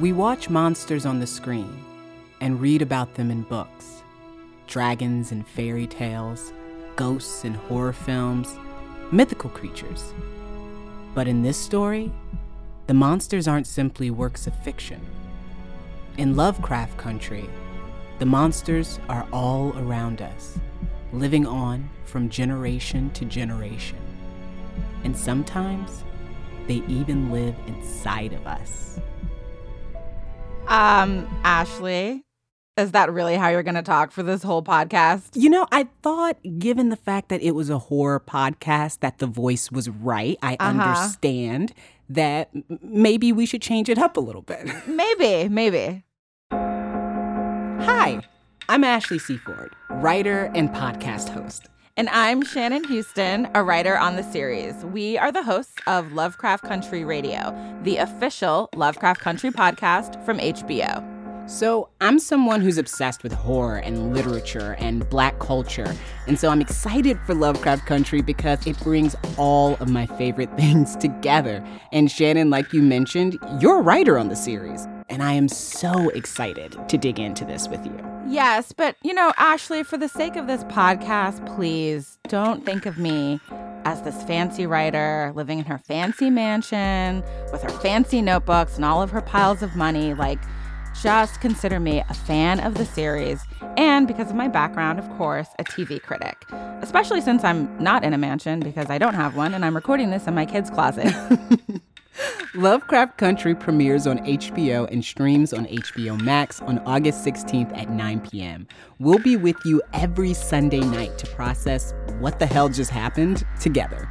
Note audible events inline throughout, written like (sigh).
We watch monsters on the screen and read about them in books dragons and fairy tales, ghosts in horror films, mythical creatures. But in this story, the monsters aren't simply works of fiction. In Lovecraft Country, the monsters are all around us, living on from generation to generation. And sometimes they even live inside of us. Um, Ashley, is that really how you're going to talk for this whole podcast? You know, I thought, given the fact that it was a horror podcast, that the voice was right. I Uh-huh. understand that maybe we should change it up a little bit. (laughs) Maybe, maybe. Hi, I'm Ashley C. Ford, writer and podcast host. And I'm Shannon Houston, a writer on the series. We are the hosts of Lovecraft Country Radio, the official Lovecraft Country podcast from HBO. So, I'm someone who's obsessed with horror and literature and black culture. And so, I'm excited for Lovecraft Country because it brings all of my favorite (laughs) things together. And, Shannon, like you mentioned, you're a writer on the series. And I am so excited to dig into this with you. Yes, but you know, Ashley, for the sake of this podcast, please don't think of me as this fancy writer living in her fancy mansion with her fancy notebooks and all of her piles of money. Like, just consider me a fan of the series and because of my background, of course, a TV critic. Especially since I'm not in a mansion because I don't have one and I'm recording this in my kid's closet. (laughs) Lovecraft Country premieres on HBO and streams on HBO Max on August 16th at 9 p.m. We'll be with you every Sunday night to process what the hell just happened together.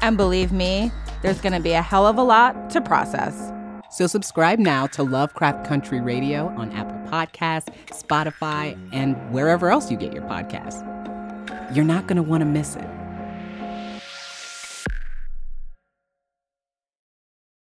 and believe me, there's going to be a hell of a lot to process. So subscribe now to Lovecraft Country Radio on Apple Podcasts, Spotify, and wherever else you get your podcasts. You're not going to want to miss it.